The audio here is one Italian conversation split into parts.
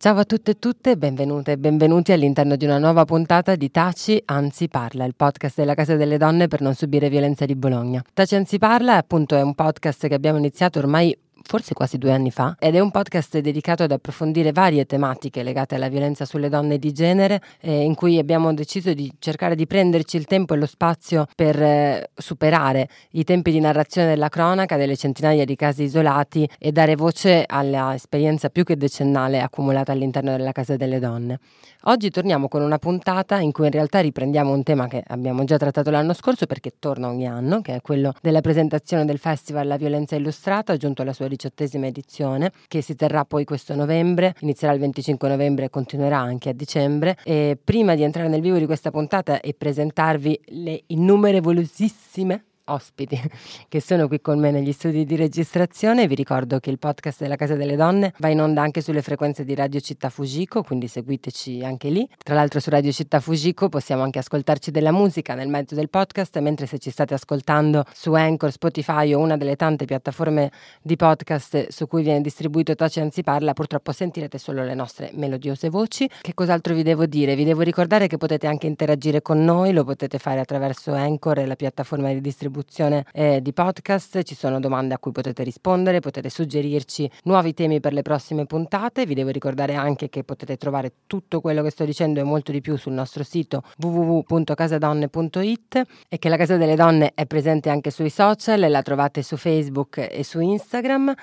Ciao a tutte e tutte, benvenute e benvenuti all'interno di una nuova puntata di Taci Anzi Parla, il podcast della Casa delle Donne per non subire violenza di Bologna. Taci Anzi Parla appunto è un podcast che abbiamo iniziato ormai forse quasi due anni fa, ed è un podcast dedicato ad approfondire varie tematiche legate alla violenza sulle donne di genere, eh, in cui abbiamo deciso di cercare di prenderci il tempo e lo spazio per eh, superare i tempi di narrazione della cronaca, delle centinaia di casi isolati e dare voce alla esperienza più che decennale accumulata all'interno della Casa delle Donne. Oggi torniamo con una puntata in cui in realtà riprendiamo un tema che abbiamo già trattato l'anno scorso perché torna ogni anno, che è quello della presentazione del Festival La Violenza Illustrata, giunto alla sua diciottesima edizione, che si terrà poi questo novembre, inizierà il 25 novembre e continuerà anche a dicembre. E prima di entrare nel vivo di questa puntata e presentarvi le innumerevolosissime ospiti che sono qui con me negli studi di registrazione. Vi ricordo che il podcast della Casa delle Donne va in onda anche sulle frequenze di Radio Città Fujiko, quindi seguiteci anche lì. Tra l'altro su Radio Città Fujiko possiamo anche ascoltarci della musica nel mezzo del podcast, mentre se ci state ascoltando su Anchor, Spotify o una delle tante piattaforme di podcast su cui viene distribuito Taci Anzi Parla, purtroppo sentirete solo le nostre melodiose voci. Che cos'altro vi devo dire? Vi devo ricordare che potete anche interagire con noi, lo potete fare attraverso Anchor e la piattaforma di distribuzione distribuzione eh, di podcast, ci sono domande a cui potete rispondere, potete suggerirci nuovi temi per le prossime puntate, vi devo ricordare anche che potete trovare tutto quello che sto dicendo e molto di più sul nostro sito www.casadonne.it e che la Casa delle Donne è presente anche sui social, la trovate su Facebook e su Instagram.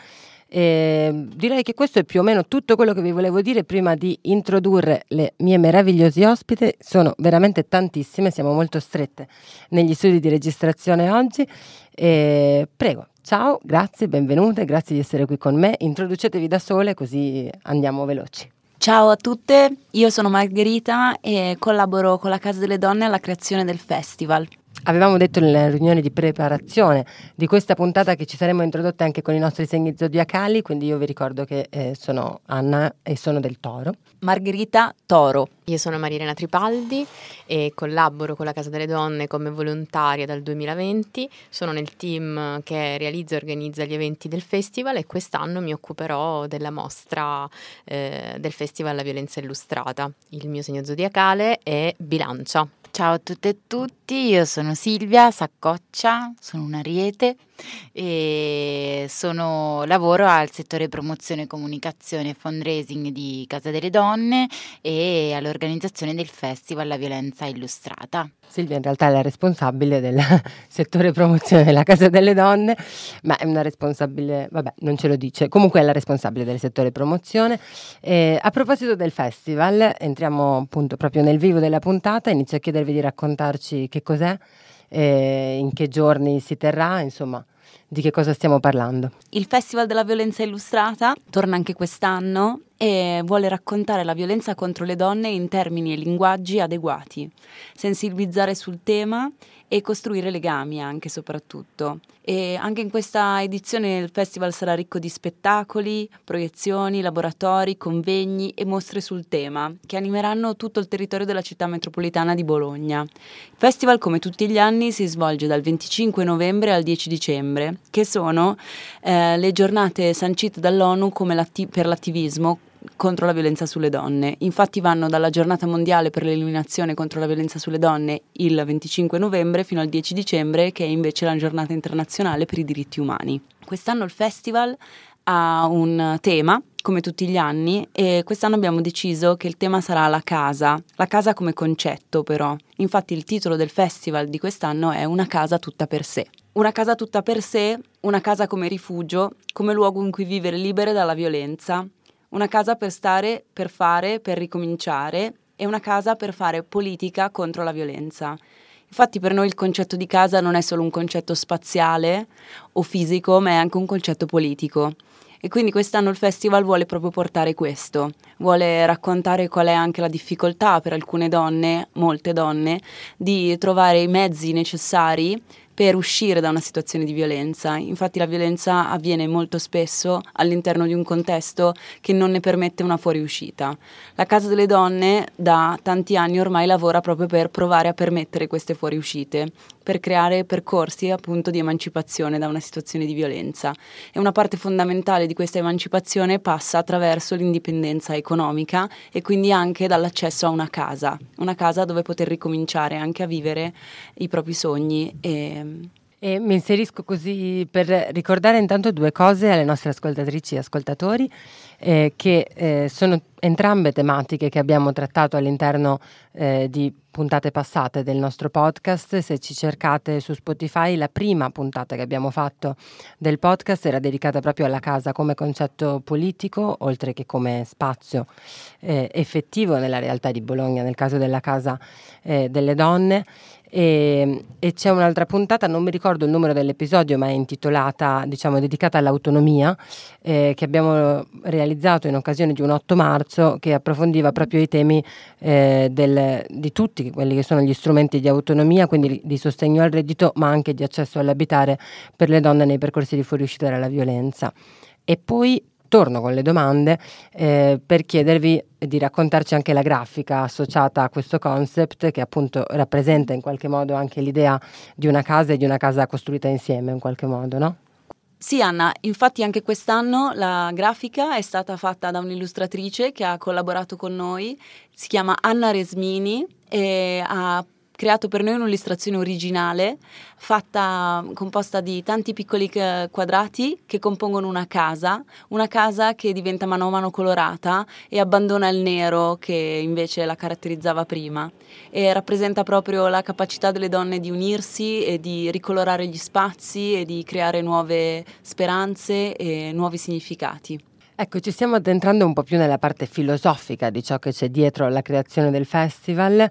E direi che questo è più o meno tutto quello che vi volevo dire prima di introdurre le mie meravigliose ospiti. Sono veramente tantissime, siamo molto strette negli studi di registrazione oggi. E prego, ciao, grazie, benvenute, grazie di essere qui con me. Introducetevi da sole così andiamo veloci. Ciao a tutte, io sono Margherita e collaboro con la Casa delle Donne alla creazione del festival. Avevamo detto nella riunione di preparazione di questa puntata che ci saremmo introdotte anche con i nostri segni zodiacali, quindi io vi ricordo che eh, sono Anna e sono del Toro. Margherita Toro. Io sono Marilena Tripaldi e collaboro con la Casa delle Donne come volontaria dal 2020. Sono nel team che realizza e organizza gli eventi del festival e quest'anno mi occuperò della mostra eh, del festival La Violenza Illustrata. Il mio segno zodiacale è Bilancia. Ciao a tutte e tutti, io sono Silvia Saccoccia, sono un ariete e sono, lavoro al settore promozione, comunicazione e fundraising di Casa delle Donne e all'organizzazione del festival La Violenza Illustrata. Silvia in realtà è la responsabile del settore promozione della Casa delle Donne, ma è una responsabile, vabbè, non ce lo dice, comunque è la responsabile del settore promozione. E a proposito del festival, entriamo appunto proprio nel vivo della puntata, inizio a chiedervi di raccontarci che cos'è, in che giorni si terrà, insomma di che cosa stiamo parlando. Il Festival della Violenza Illustrata torna anche quest'anno e vuole raccontare la violenza contro le donne in termini e linguaggi adeguati, sensibilizzare sul tema e costruire legami anche soprattutto. E anche in questa edizione il festival sarà ricco di spettacoli, proiezioni, laboratori, convegni e mostre sul tema che animeranno tutto il territorio della città metropolitana di Bologna. Il festival come tutti gli anni si svolge dal 25 novembre al 10 dicembre, che sono eh, le giornate sancite dall'ONU l'atti- per l'attivismo contro la violenza sulle donne. Infatti vanno dalla giornata mondiale per l'eliminazione contro la violenza sulle donne il 25 novembre fino al 10 dicembre, che è invece la giornata internazionale per i diritti umani. Quest'anno il festival ha un tema, come tutti gli anni, e quest'anno abbiamo deciso che il tema sarà la casa, la casa come concetto però. Infatti il titolo del festival di quest'anno è Una casa tutta per sé. Una casa tutta per sé, una casa come rifugio, come luogo in cui vivere libere dalla violenza, una casa per stare, per fare, per ricominciare e una casa per fare politica contro la violenza. Infatti per noi il concetto di casa non è solo un concetto spaziale o fisico, ma è anche un concetto politico. E quindi quest'anno il festival vuole proprio portare questo, vuole raccontare qual è anche la difficoltà per alcune donne, molte donne, di trovare i mezzi necessari per uscire da una situazione di violenza. Infatti la violenza avviene molto spesso all'interno di un contesto che non ne permette una fuoriuscita. La Casa delle Donne da tanti anni ormai lavora proprio per provare a permettere queste fuoriuscite, per creare percorsi appunto di emancipazione da una situazione di violenza. E una parte fondamentale di questa emancipazione passa attraverso l'indipendenza economica e quindi anche dall'accesso a una casa, una casa dove poter ricominciare anche a vivere i propri sogni e e mi inserisco così per ricordare intanto due cose alle nostre ascoltatrici e ascoltatori, eh, che eh, sono entrambe tematiche che abbiamo trattato all'interno eh, di puntate passate del nostro podcast. Se ci cercate su Spotify, la prima puntata che abbiamo fatto del podcast era dedicata proprio alla casa come concetto politico, oltre che come spazio eh, effettivo nella realtà di Bologna, nel caso della casa eh, delle donne. E, e, c'è un'altra puntata, non mi ricordo il numero dell'episodio, ma è intitolata, diciamo, dedicata all'autonomia, eh, che abbiamo realizzato in occasione di un 8 marzo, che approfondiva proprio i temi eh, del, di tutti quelli che sono gli strumenti di autonomia, quindi di sostegno al reddito, ma anche di accesso all'abitare per le donne nei percorsi di fuoriuscita dalla violenza. E poi torno con le domande eh, per chiedervi di raccontarci anche la grafica associata a questo concept che appunto rappresenta in qualche modo anche l'idea di una casa e di una casa costruita insieme in qualche modo, no? Sì Anna, infatti anche quest'anno la grafica è stata fatta da un'illustratrice che ha collaborato con noi, si chiama Anna Resmini e ha creato per noi un'illustrazione originale fatta composta di tanti piccoli quadrati che compongono una casa, una casa che diventa mano a mano colorata e abbandona il nero che invece la caratterizzava prima e rappresenta proprio la capacità delle donne di unirsi e di ricolorare gli spazi e di creare nuove speranze e nuovi significati. Ecco, ci stiamo addentrando un po' più nella parte filosofica di ciò che c'è dietro alla creazione del festival e,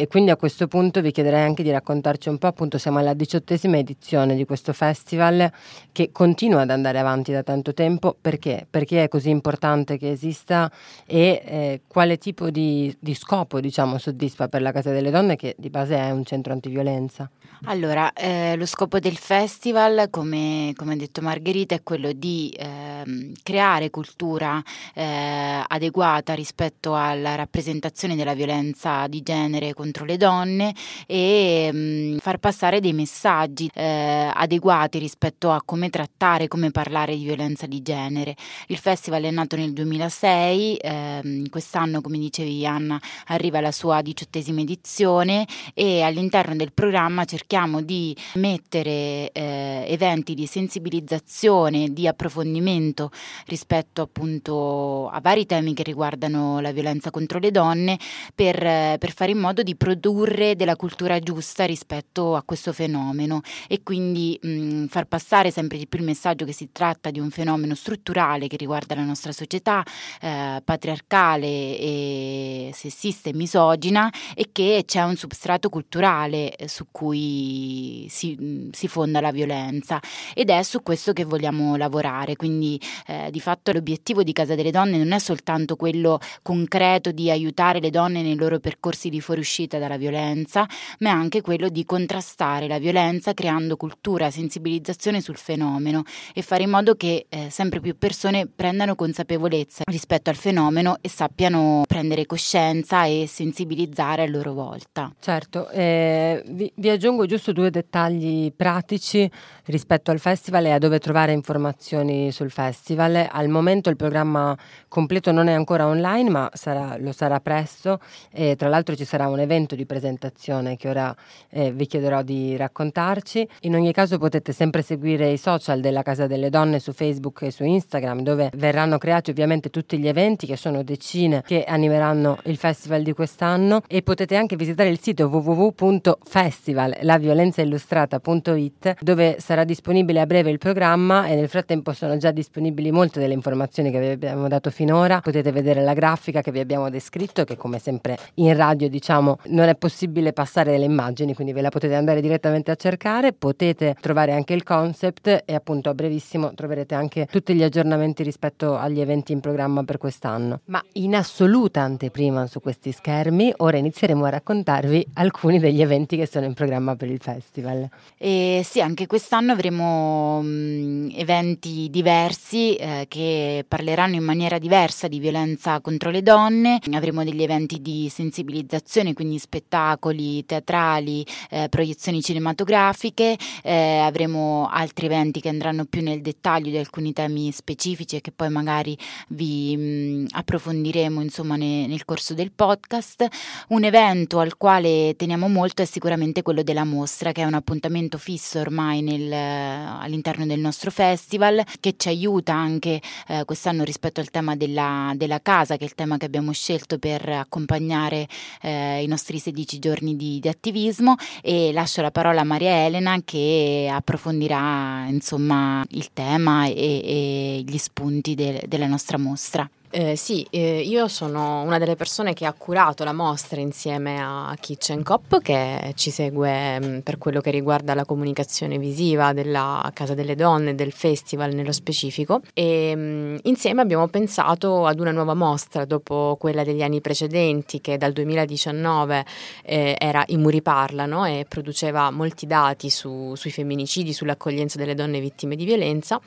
e, quindi a questo punto vi chiederei anche di raccontarci un po', appunto siamo alla diciottesima edizione di questo festival che continua ad andare avanti da tanto tempo, perché? Perché è così importante che esista e eh, quale tipo di, di scopo diciamo soddisfa per la Casa delle Donne che di base è un centro antiviolenza? Allora, eh, lo scopo del festival, come, come ha detto Margherita, è quello di eh, creare cultura eh, adeguata rispetto alla rappresentazione della violenza di genere contro le donne e mh, mm, far passare dei messaggi eh, adeguati rispetto a come trattare, come parlare di violenza di genere. Il festival è nato nel 2006, ehm, quest'anno, come dicevi Anna, arriva la sua diciottesima edizione e all'interno del programma cerchiamo cerchiamo di mettere eh, eventi di sensibilizzazione, di approfondimento rispetto appunto a vari temi che riguardano la violenza contro le donne per, per fare in modo di produrre della cultura giusta rispetto a questo fenomeno e quindi mh, far passare sempre di più il messaggio che si tratta di un fenomeno strutturale che riguarda la nostra società eh, patriarcale e sessista e misogina e che c'è un substrato culturale su cui si, si, fonda la violenza. Ed è su questo che vogliamo lavorare, quindi eh, di fatto l'obiettivo di Casa delle Donne non è soltanto quello concreto di aiutare le donne nei loro percorsi di fuoriuscita dalla violenza, ma è anche quello di contrastare la violenza creando cultura, sensibilizzazione sul fenomeno e fare in modo che eh, sempre più persone prendano consapevolezza rispetto al fenomeno e sappiano prendere coscienza e sensibilizzare a loro volta. Certo, eh, vi, vi aggiungo giusto due dettagli pratici rispetto al festival e a dove trovare informazioni sul festival. Al momento il programma completo non è ancora online, ma sarà, lo sarà presto e tra l'altro ci sarà un evento di presentazione che ora eh, vi chiederò di raccontarci. In ogni caso potete sempre seguire i social della Casa delle Donne su Facebook e su Instagram dove verranno creati ovviamente tutti gli eventi che sono decine che animeranno il festival di quest'anno e potete anche visitare il sito www.festival laviolenzaillustrata.it dove sarà disponibile a breve il programma e nel frattempo sono già disponibili molte delle informazioni che vi abbiamo dato finora. Potete vedere la grafica che vi abbiamo descritto che come sempre in radio diciamo non è possibile passare delle immagini quindi ve la potete andare direttamente a cercare. Potete trovare anche il concept e appunto a brevissimo troverete anche tutti gli aggiornamenti rispetto agli eventi in programma per quest'anno. Ma in assoluta anteprima su questi schermi ora inizieremo a raccontarvi alcuni degli eventi che sono in programma per il festival. E sì, anche quest'anno avremo mh, eventi diversi eh, che che parleranno in maniera diversa di violenza contro le donne. Avremo degli eventi di sensibilizzazione, quindi spettacoli teatrali, eh, proiezioni cinematografiche, eh, avremo altri eventi che andranno più nel dettaglio di alcuni temi specifici e che poi magari vi mh, approfondiremo insomma ne, nel corso del podcast. Un evento al quale teniamo molto è sicuramente quello della mostra, che è un appuntamento fisso ormai nel, all'interno del nostro festival, che ci aiuta anche eh, quest'anno rispetto al tema della, della, casa, che è il tema che abbiamo scelto per accompagnare eh, i nostri 16 giorni di, di, attivismo. E lascio la parola a Maria Elena che approfondirà insomma il tema e, e gli spunti de, della nostra mostra. Eh, sì, eh, io sono una delle persone che ha curato la mostra insieme a Kitchen Cop che ci segue mh, mm, per quello che riguarda la comunicazione visiva della Casa delle Donne, del festival nello specifico e mh, mm, insieme abbiamo pensato ad una nuova mostra dopo quella degli anni precedenti che dal 2019 eh, era I muri parlano e produceva molti dati su, sui femminicidi, sull'accoglienza delle donne vittime di violenza.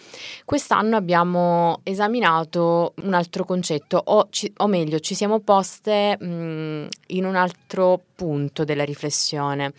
Quest'anno abbiamo esaminato un altro concetto, o, ci, o meglio, ci siamo poste mh, in un altro punto della riflessione.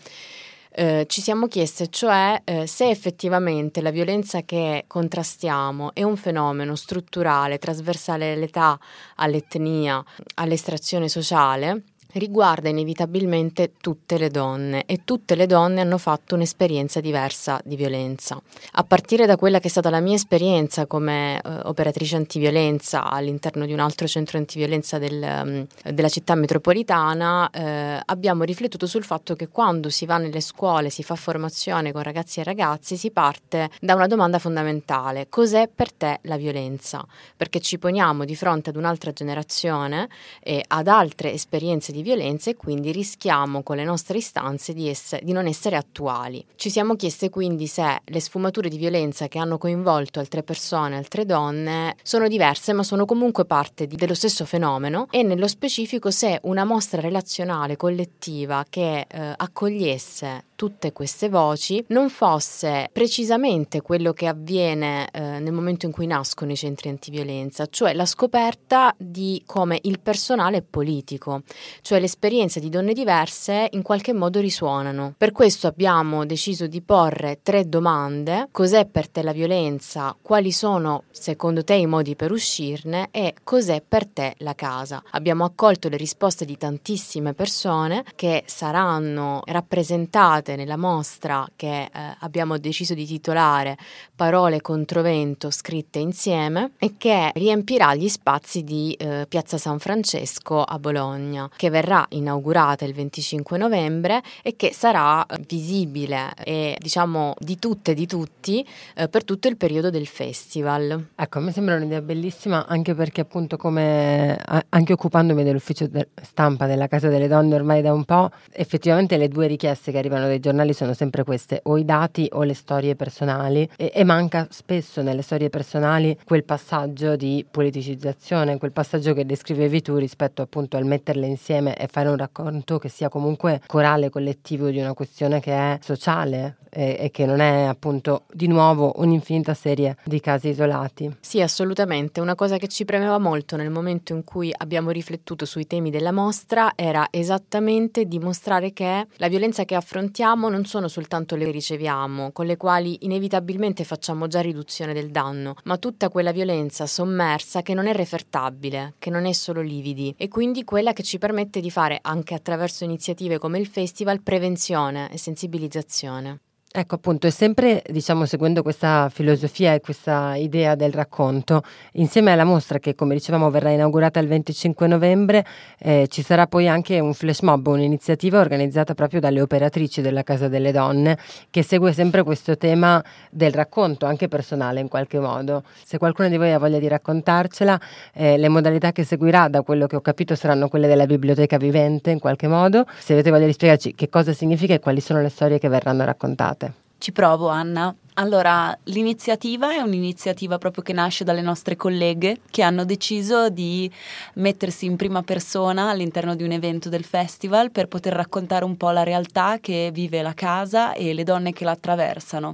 Eh, ci siamo chieste cioè eh, se effettivamente la violenza che contrastiamo è un fenomeno strutturale, trasversale all'età, all'etnia, all'estrazione sociale riguarda inevitabilmente tutte le donne e tutte le donne hanno fatto un'esperienza diversa di violenza. A partire da quella che è stata la mia esperienza come eh, operatrice antiviolenza all'interno di un altro centro antiviolenza del, um, della città metropolitana, eh, abbiamo riflettuto sul fatto che quando si va nelle scuole, si fa formazione con ragazzi e ragazzi, si parte da una domanda fondamentale: cos'è per te la violenza? Perché ci poniamo di fronte ad un'altra generazione e ad altre esperienze di violenza e quindi rischiamo con le nostre istanze di, essere, di non essere attuali. Ci siamo chieste quindi se le sfumature di violenza che hanno coinvolto altre persone, altre donne, sono diverse ma sono comunque parte di, dello stesso fenomeno e nello specifico se una mostra relazionale collettiva che eh, accogliesse tutte queste voci non fosse precisamente quello che avviene eh, nel momento in cui nascono i centri antiviolenza, cioè la scoperta di come il personale è politico, cioè le esperienze di donne diverse in qualche modo risuonano. Per questo abbiamo deciso di porre tre domande, cos'è per te la violenza, quali sono secondo te i modi per uscirne e cos'è per te la casa. Abbiamo accolto le risposte di tantissime persone che saranno rappresentate presente nella mostra che eh, abbiamo deciso di titolare Parole contro vento scritte insieme e che riempirà gli spazi di eh, Piazza San Francesco a Bologna, che verrà inaugurata il 25 novembre e che sarà visibile e diciamo di tutte e di tutti eh, per tutto il periodo del festival. Ecco, me sembra un'idea bellissima anche perché appunto come anche occupandomi dell'ufficio de- stampa della Casa delle Donne ormai da un po', effettivamente le due richieste che arrivano dai giornali sono sempre queste, o i dati o le storie personali e, e, manca spesso nelle storie personali quel passaggio di politicizzazione, quel passaggio che descrivevi tu rispetto appunto al metterle insieme e fare un racconto che sia comunque corale, collettivo di una questione che è sociale, e, e, che non è appunto di nuovo un'infinita serie di casi isolati. Sì, assolutamente. Una cosa che ci premeva molto nel momento in cui abbiamo riflettuto sui temi della mostra era esattamente dimostrare che la violenza che affrontiamo non sono soltanto le riceviamo, con le quali inevitabilmente facciamo già riduzione del danno, ma tutta quella violenza sommersa che non è refertabile, che non è solo lividi e quindi quella che ci permette di fare anche attraverso iniziative come il festival prevenzione e sensibilizzazione. Ecco appunto, è sempre diciamo seguendo questa filosofia e questa idea del racconto, insieme alla mostra che come dicevamo verrà inaugurata il 25 novembre, eh, ci sarà poi anche un flash mob, un'iniziativa organizzata proprio dalle operatrici della Casa delle Donne, che segue sempre questo tema del racconto, anche personale in qualche modo. Se qualcuno di voi ha voglia di raccontarcela, eh, le modalità che seguirà, da quello che ho capito, saranno quelle della biblioteca vivente in qualche modo. Se avete voglia di spiegarci che cosa significa e quali sono le storie che verranno raccontate. Ci provo, Anna. Allora, l'iniziativa è un'iniziativa proprio che nasce dalle nostre colleghe che hanno deciso di mettersi in prima persona all'interno di un evento del festival per poter raccontare un po' la realtà che vive la casa e le donne che la attraversano.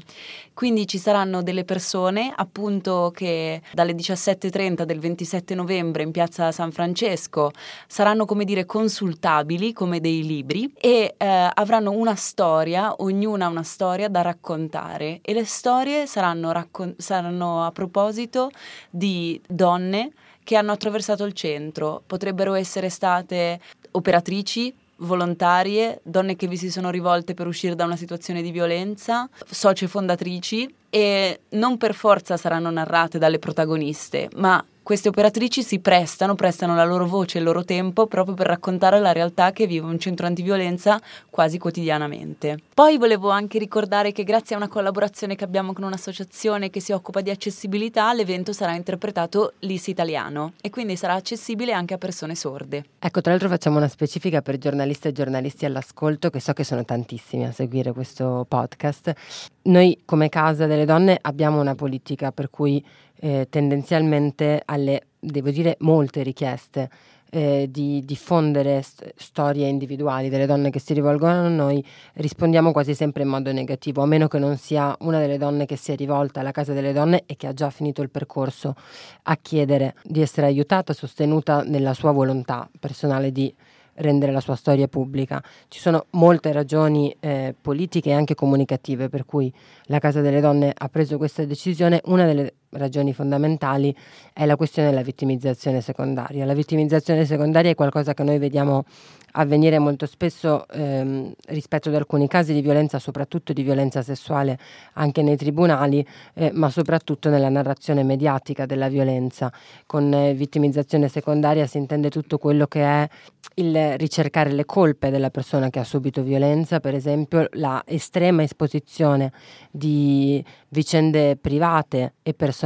Quindi ci saranno delle persone appunto che dalle 17.30 del 27 novembre in piazza San Francesco saranno come dire consultabili come dei libri e eh, avranno una storia, ognuna una storia da raccontare e le storie saranno, raccon- saranno a proposito di donne che hanno attraversato il centro, potrebbero essere state operatrici, volontarie, donne che vi si sono rivolte per uscire da una situazione di violenza, socie fondatrici e non per forza saranno narrate dalle protagoniste, ma queste operatrici si prestano, prestano la loro voce e il loro tempo proprio per raccontare la realtà che vive un centro antiviolenza quasi quotidianamente. Poi volevo anche ricordare che grazie a una collaborazione che abbiamo con un'associazione che si occupa di accessibilità, l'evento sarà interpretato l'IS italiano e quindi sarà accessibile anche a persone sorde. Ecco, tra l'altro facciamo una specifica per giornaliste e giornalisti all'ascolto, che so che sono tantissimi a seguire questo podcast. Noi come Casa delle Donne abbiamo una politica per cui eh, tendenzialmente alle, devo dire, molte richieste eh, di diffondere st- storie individuali delle donne che si rivolgono a noi, rispondiamo quasi sempre in modo negativo, a meno che non sia una delle donne che si è rivolta alla Casa delle Donne e che ha già finito il percorso a chiedere di essere aiutata, sostenuta nella sua volontà personale di rendere la sua storia pubblica. Ci sono molte ragioni eh, politiche e anche comunicative per cui la Casa delle Donne ha preso questa decisione. Una delle ragioni fondamentali è la questione della vittimizzazione secondaria. La vittimizzazione secondaria è qualcosa che noi vediamo avvenire molto spesso ehm, rispetto ad alcuni casi di violenza, soprattutto di violenza sessuale anche nei tribunali, eh, ma soprattutto nella narrazione mediatica della violenza. Con eh, vittimizzazione secondaria si intende tutto quello che è il ricercare le colpe della persona che ha subito violenza, per esempio la estrema esposizione di vicende private e personali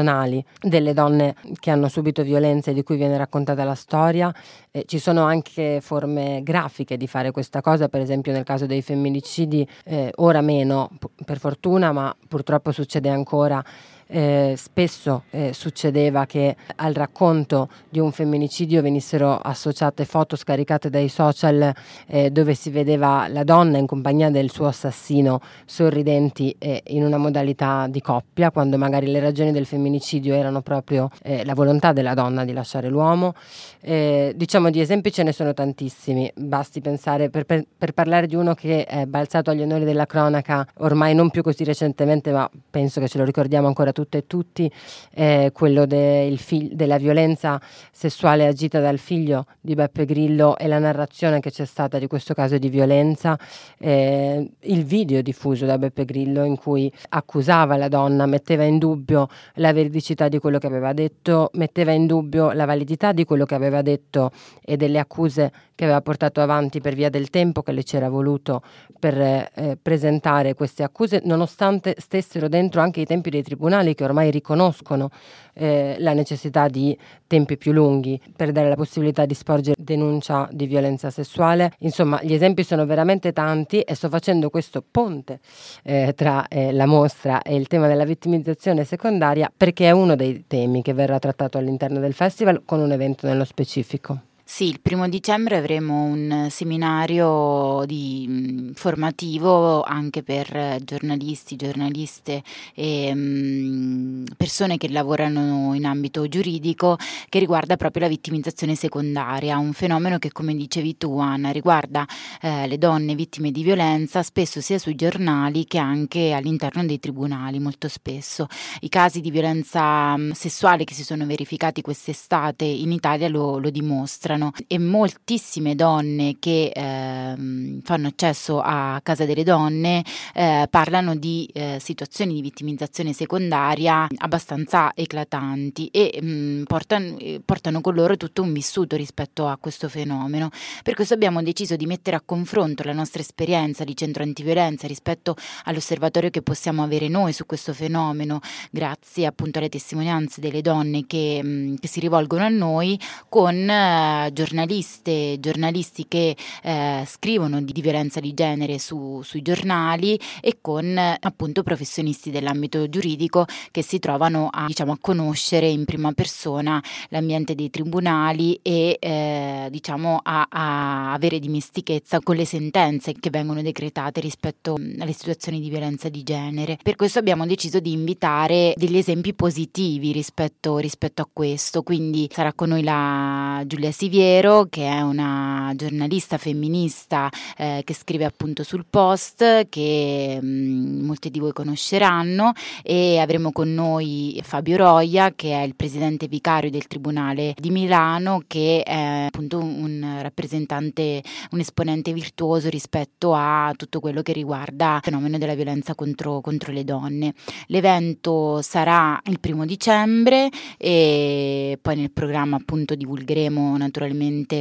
delle donne che hanno subito violenza e di cui viene raccontata la storia. Eh, ci sono anche forme grafiche di fare questa cosa, per esempio nel caso dei femminicidi, eh, ora meno per fortuna, ma purtroppo succede ancora eh, spesso eh, succedeva che al racconto di un femminicidio venissero associate foto scaricate dai social eh, dove si vedeva la donna in compagnia del suo assassino sorridenti in una modalità di coppia, quando magari le ragioni del femminicidio erano proprio eh, la volontà della donna di lasciare l'uomo. Eh, diciamo di esempi ce ne sono tantissimi, basti pensare per, per, per parlare di uno che è balzato agli onori della cronaca ormai non più così recentemente, ma penso che ce lo ricordiamo ancora tutti tutte e tutti eh, quello de fig- della violenza sessuale agita dal figlio di Beppe Grillo e la narrazione che c'è stata di questo caso di violenza, eh, il video diffuso da Beppe Grillo in cui accusava la donna, metteva in dubbio la veridicità di quello che aveva detto, metteva in dubbio la validità di quello che aveva detto e delle accuse che aveva portato avanti per via del tempo che le c'era voluto per eh, presentare queste accuse, nonostante stessero dentro anche i tempi dei tribunali che ormai riconoscono eh, la necessità di tempi più lunghi per dare la possibilità di sporgere denuncia di violenza sessuale. Insomma, gli esempi sono veramente tanti e sto facendo questo ponte eh, tra eh, la mostra e il tema della vittimizzazione secondaria perché è uno dei temi che verrà trattato all'interno del festival con un evento nello specifico. Sì, il primo dicembre avremo un seminario di, mh, formativo anche per giornalisti, giornaliste e mh, persone che lavorano in ambito giuridico che riguarda proprio la vittimizzazione secondaria, un fenomeno che come dicevi tu Anna riguarda eh, le donne vittime di violenza spesso sia sui giornali che anche all'interno dei tribunali molto spesso. I casi di violenza mh, sessuale che si sono verificati quest'estate in Italia lo, lo dimostrano dimostrano e moltissime donne che eh, fanno accesso a Casa delle Donne eh, parlano di eh, situazioni di vittimizzazione secondaria abbastanza eclatanti e mh, mm, portano, portano con loro tutto un vissuto rispetto a questo fenomeno. Per questo abbiamo deciso di mettere a confronto la nostra esperienza di centro antiviolenza rispetto all'osservatorio che possiamo avere noi su questo fenomeno, grazie appunto alle testimonianze delle donne che, mh, che si rivolgono a noi con eh, giornaliste, giornalisti che eh, scrivono di, di, violenza di genere su, sui giornali e con appunto professionisti dell'ambito giuridico che si trovano a, diciamo, a conoscere in prima persona l'ambiente dei tribunali e eh, diciamo a, a avere dimestichezza con le sentenze che vengono decretate rispetto alle situazioni di violenza di genere. Per questo abbiamo deciso di invitare degli esempi positivi rispetto, rispetto a questo, quindi sarà con noi la Giulia Siviero che è una giornalista femminista eh, che scrive appunto sul post che mh, mm, molti di voi conosceranno e avremo con noi Fabio Roia che è il presidente vicario del Tribunale di Milano che è appunto un rappresentante, un esponente virtuoso rispetto a tutto quello che riguarda il fenomeno della violenza contro, contro le donne. L'evento sarà il primo dicembre e poi nel programma appunto divulgheremo naturalmente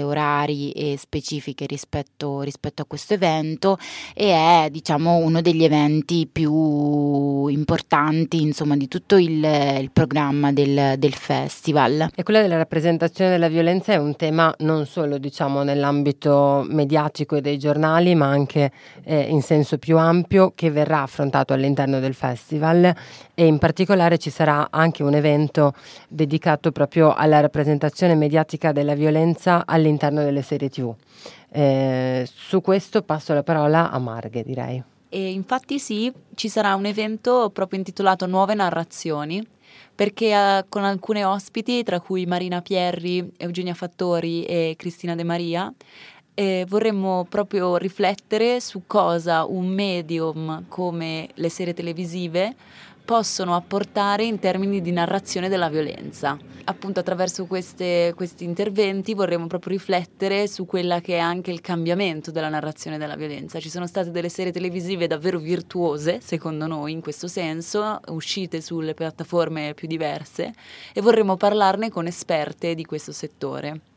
orari e specifiche rispetto, rispetto a questo evento e è diciamo uno degli eventi più importanti insomma di tutto il, il programma del, del festival. E quella della rappresentazione della violenza è un tema non solo diciamo nell'ambito mediatico e dei giornali ma anche eh, in senso più ampio che verrà affrontato all'interno del festival e in particolare ci sarà anche un evento dedicato proprio alla rappresentazione mediatica della violenza all'interno delle serie tv. Eh, su questo passo la parola a Marghe direi. E infatti sì, ci sarà un evento proprio intitolato Nuove narrazioni perché uh, con alcune ospiti, tra cui Marina Pierri, Eugenia Fattori e Cristina De Maria, eh, vorremmo proprio riflettere su cosa un medium come le serie televisive possono apportare in termini di narrazione della violenza. Appunto attraverso queste, questi interventi vorremmo proprio riflettere su quella che è anche il cambiamento della narrazione della violenza. Ci sono state delle serie televisive davvero virtuose, secondo noi, in questo senso, uscite sulle piattaforme più diverse e vorremmo parlarne con esperte di questo settore.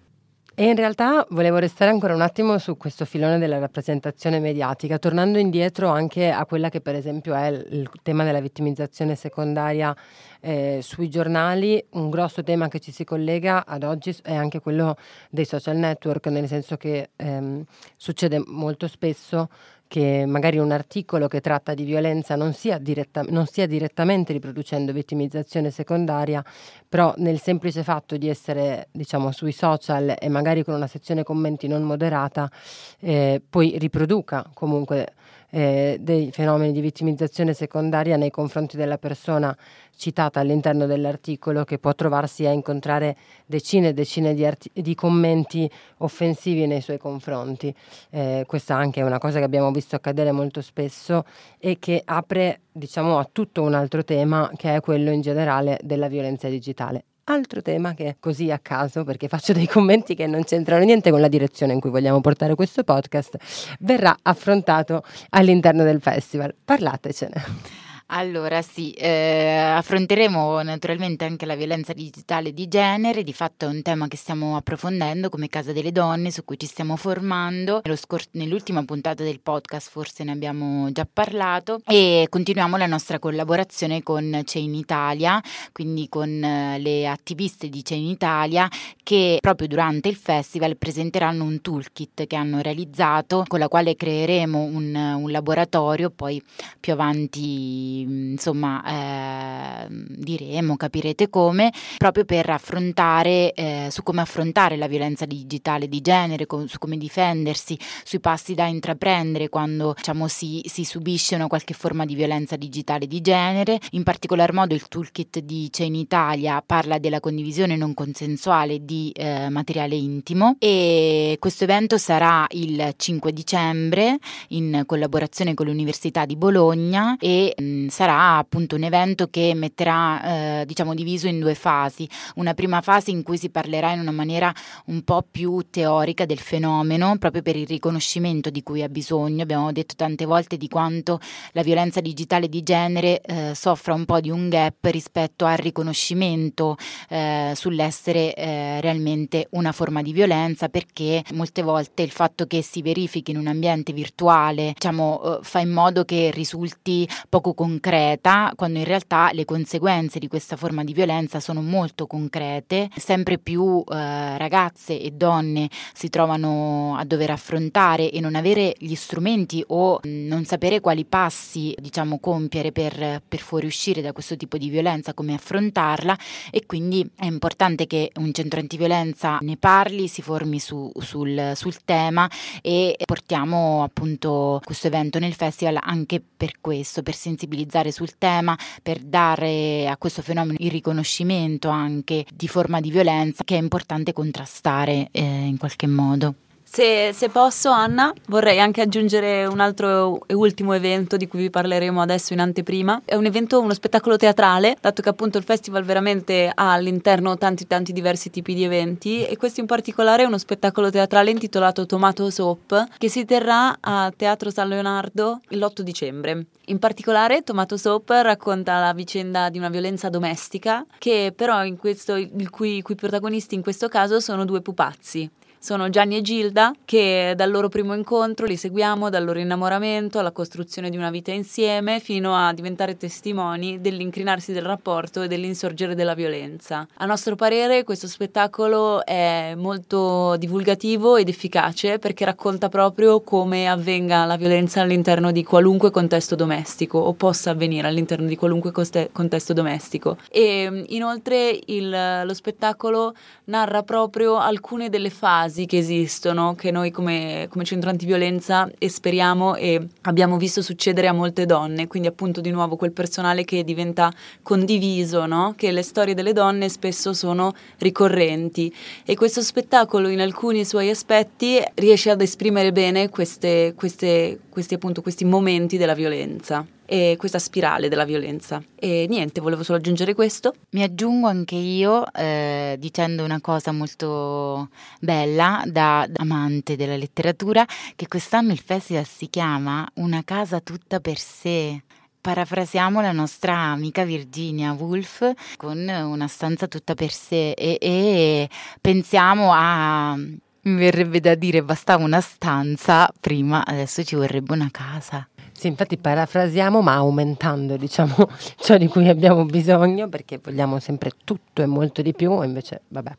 E in realtà volevo restare ancora un attimo su questo filone della rappresentazione mediatica, tornando indietro anche a quella che per esempio è il tema della vittimizzazione secondaria eh, sui giornali. Un grosso tema che ci si collega ad oggi è anche quello dei social network, nel senso che ehm, succede molto spesso che magari un articolo che tratta di violenza non, sia diretta, non stia direttamente riproducendo vittimizzazione secondaria, però nel semplice fatto di essere diciamo, sui social e magari con una sezione commenti non moderata, eh, poi riproduca comunque eh, dei fenomeni di vittimizzazione secondaria nei confronti della persona citata all'interno dell'articolo che può trovarsi a incontrare decine e decine di, arti- di commenti offensivi nei suoi confronti. Eh, questa anche è una cosa che abbiamo visto accadere molto spesso e che apre diciamo, a tutto un altro tema che è quello in generale della violenza digitale. Altro tema che così a caso, perché faccio dei commenti che non c'entrano niente con la direzione in cui vogliamo portare questo podcast, verrà affrontato all'interno del festival. Parlatecene. Allora sì, eh, affronteremo naturalmente anche la violenza digitale di genere, di fatto è un tema che stiamo approfondendo come Casa delle Donne, su cui ci stiamo formando. Scor- nell'ultima puntata del podcast forse ne abbiamo già parlato e continuiamo la nostra collaborazione con Chain Italia, quindi con eh, le attiviste di Chain Italia che proprio durante il festival presenteranno un toolkit che hanno realizzato con la quale creeremo un, un laboratorio, poi più avanti insomma eh, diremo, capirete come, proprio per affrontare eh, su come affrontare la violenza digitale di genere, con, su come difendersi, sui passi da intraprendere quando diciamo, si, si subisce una qualche forma di violenza digitale di genere. In particolar modo il toolkit di Chain Italia parla della condivisione non consensuale di eh, materiale intimo e questo evento sarà il 5 dicembre in collaborazione con l'Università di Bologna e mh, sarà appunto un evento che metterà, eh, diciamo, diviso in due fasi. Una prima fase in cui si parlerà in una maniera un po' più teorica del fenomeno, proprio per il riconoscimento di cui ha bisogno. Abbiamo detto tante volte di quanto la violenza digitale di genere eh, soffra un po' di un gap rispetto al riconoscimento eh, sull'essere eh, realmente una forma di violenza, perché molte volte il fatto che si verifichi in un ambiente virtuale, diciamo, eh, fa in modo che risulti poco concreto concreta, quando in realtà le conseguenze di questa forma di violenza sono molto concrete. Sempre più eh, ragazze e donne si trovano a dover affrontare e non avere gli strumenti o non sapere quali passi, diciamo, compiere per, per fuoriuscire da questo tipo di violenza, come affrontarla e quindi è importante che un centro antiviolenza ne parli, si formi su, sul, sul tema e portiamo appunto questo evento nel festival anche per questo, per sensibilizzare sul tema, per dare a questo fenomeno il riconoscimento anche di forma di violenza che è importante contrastare eh, in qualche modo. Se, se, posso, Anna, vorrei anche aggiungere un altro e ultimo evento di cui vi parleremo adesso in anteprima. È un evento, uno spettacolo teatrale, dato che appunto il festival veramente ha all'interno tanti tanti diversi tipi di eventi e questo in particolare è uno spettacolo teatrale intitolato Tomato Soap che si terrà a Teatro San Leonardo l'8 dicembre. In particolare Tomato Soap racconta la vicenda di una violenza domestica che però in questo, il cui, i cui protagonisti in questo caso sono due pupazzi sono Gianni e Gilda che dal loro primo incontro li seguiamo, dal loro innamoramento alla costruzione di una vita insieme fino a diventare testimoni dell'incrinarsi del rapporto e dell'insorgere della violenza. A nostro parere questo spettacolo è molto divulgativo ed efficace perché racconta proprio come avvenga la violenza all'interno di qualunque contesto domestico o possa avvenire all'interno di qualunque coste- contesto domestico. E inoltre il, lo spettacolo narra proprio alcune delle fasi casi che esistono, che noi come, come centro antiviolenza speriamo e abbiamo visto succedere a molte donne, quindi appunto di nuovo quel personale che diventa condiviso, no? che le storie delle donne spesso sono ricorrenti. E questo spettacolo in alcuni suoi aspetti riesce ad esprimere bene queste, queste, questi, appunto, questi momenti della violenza e questa spirale della violenza. E niente, volevo solo aggiungere questo. Mi aggiungo anche io eh, dicendo una cosa molto bella da, da amante della letteratura, che quest'anno il festival si chiama Una casa tutta per sé parafrasiamo la nostra amica Virginia Woolf con una stanza tutta per sé e, e, pensiamo a... Mi verrebbe da dire bastava una stanza, prima adesso ci vorrebbe una casa. Sì, infatti parafrasiamo ma aumentando diciamo ciò di cui abbiamo bisogno perché vogliamo sempre tutto e molto di più e invece vabbè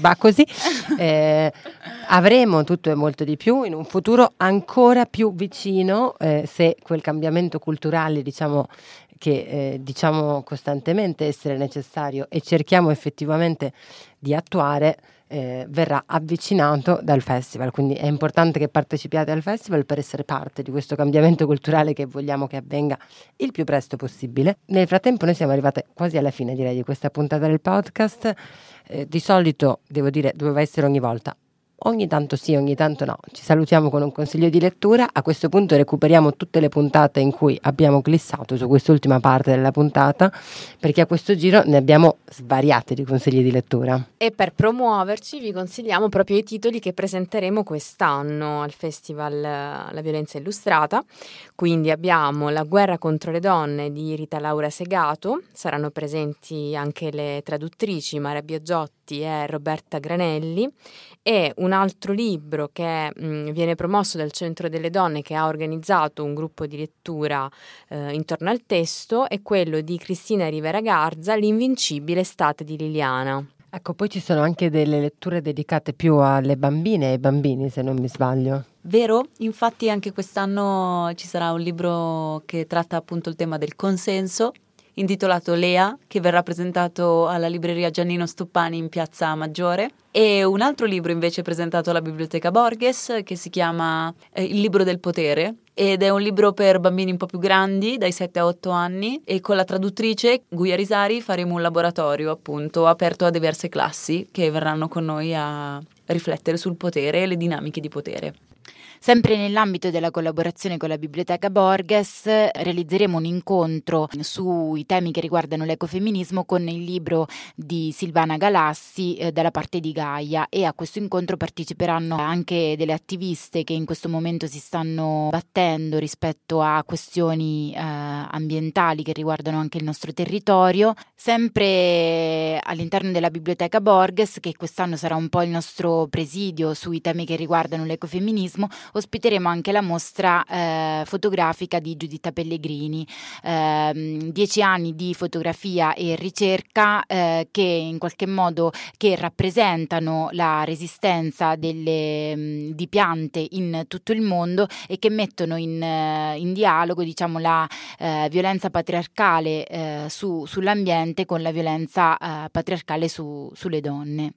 va così. Eh, avremo tutto e molto di più in un futuro ancora più vicino eh, se quel cambiamento culturale diciamo che eh, diciamo costantemente essere necessario e cerchiamo effettivamente di attuare eh, verrà avvicinato dal festival, quindi è importante che partecipiate al festival per essere parte di questo cambiamento culturale che vogliamo che avvenga il più presto possibile. Nel frattempo noi siamo arrivate quasi alla fine direi di questa puntata del podcast, eh, di solito devo dire doveva essere ogni volta Ogni tanto sì, ogni tanto no. Ci salutiamo con un consiglio di lettura. A questo punto recuperiamo tutte le puntate in cui abbiamo glissato su quest'ultima parte della puntata, perché a questo giro ne abbiamo svariate di consigli di lettura. E per promuoverci vi consigliamo proprio i titoli che presenteremo quest'anno al Festival La violenza illustrata. Quindi abbiamo La guerra contro le donne di Rita Laura Segato, saranno presenti anche le traduttrici Mara Biagiotti e Roberta Granelli e un altro libro che mh, mm, viene promosso dal Centro delle Donne che ha organizzato un gruppo di lettura eh, intorno al testo è quello di Cristina Rivera Garza, L'invincibile estate di Liliana. Ecco, poi ci sono anche delle letture dedicate più alle bambine e ai bambini, se non mi sbaglio. Vero, infatti anche quest'anno ci sarà un libro che tratta appunto il tema del consenso intitolato Lea, che verrà presentato alla libreria Giannino Stoppani in Piazza Maggiore. E un altro libro invece presentato alla Biblioteca Borges che si chiama eh, Il libro del potere ed è un libro per bambini un po' più grandi, dai 7 a 8 anni e con la traduttrice Guia Risari faremo un laboratorio appunto aperto a diverse classi che verranno con noi a riflettere sul potere e le dinamiche di potere. Sempre nell'ambito della collaborazione con la Biblioteca Borges realizzeremo un incontro sui temi che riguardano l'ecofemminismo con il libro di Silvana Galassi eh, dalla parte di Gaia. E a questo incontro parteciperanno anche delle attiviste che in questo momento si stanno battendo rispetto a questioni eh, ambientali che riguardano anche il nostro territorio, sempre all'interno della Biblioteca Borges che quest'anno sarà un po' il nostro presidio sui temi che riguardano l'ecofemminismo ospiteremo anche la mostra eh, fotografica di Giuditta Pellegrini, eh, dieci anni di fotografia e ricerca eh, che in qualche modo rappresentano la resistenza delle, mm, di piante in tutto il mondo e che mettono in, eh, in dialogo diciamo, la eh, violenza patriarcale eh, su, sull'ambiente con la violenza eh, patriarcale su, sulle donne.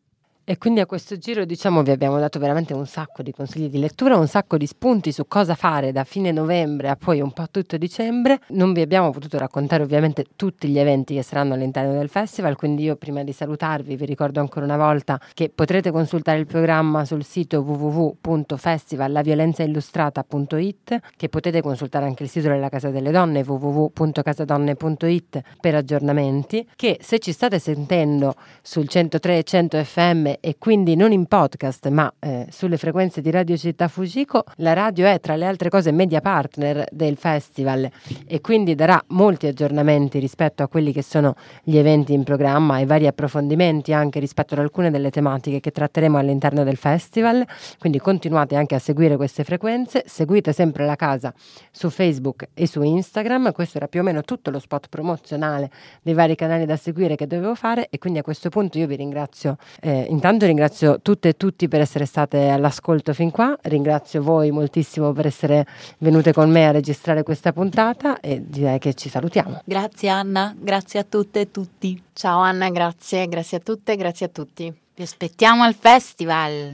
E quindi a questo giro diciamo vi abbiamo dato veramente un sacco di consigli di lettura, un sacco di spunti su cosa fare da fine novembre a poi un po' tutto dicembre. Non vi abbiamo potuto raccontare ovviamente tutti gli eventi che saranno all'interno del festival, quindi io prima di salutarvi vi ricordo ancora una volta che potrete consultare il programma sul sito www.festivallaviolenzaillustrata.it, che potete consultare anche il sito della Casa delle Donne www.casadonne.it per aggiornamenti, che se ci state sentendo sul 103 e 100 FM e quindi non in podcast ma eh, sulle frequenze di Radio Città Fujiko. La radio è tra le altre cose media partner del festival e quindi darà molti aggiornamenti rispetto a quelli che sono gli eventi in programma e vari approfondimenti anche rispetto ad alcune delle tematiche che tratteremo all'interno del festival. Quindi continuate anche a seguire queste frequenze, seguite sempre la casa su Facebook e su Instagram. Questo era più o meno tutto lo spot promozionale dei vari canali da seguire che dovevo fare e quindi a questo punto io vi ringrazio eh, intanto ringrazio tutte e tutti per essere state all'ascolto fin qua, ringrazio voi moltissimo per essere venute con me a registrare questa puntata e direi che ci salutiamo. Grazie Anna, grazie a tutte e tutti. Ciao Anna, grazie, grazie a tutte, grazie a tutti. Vi aspettiamo al festival.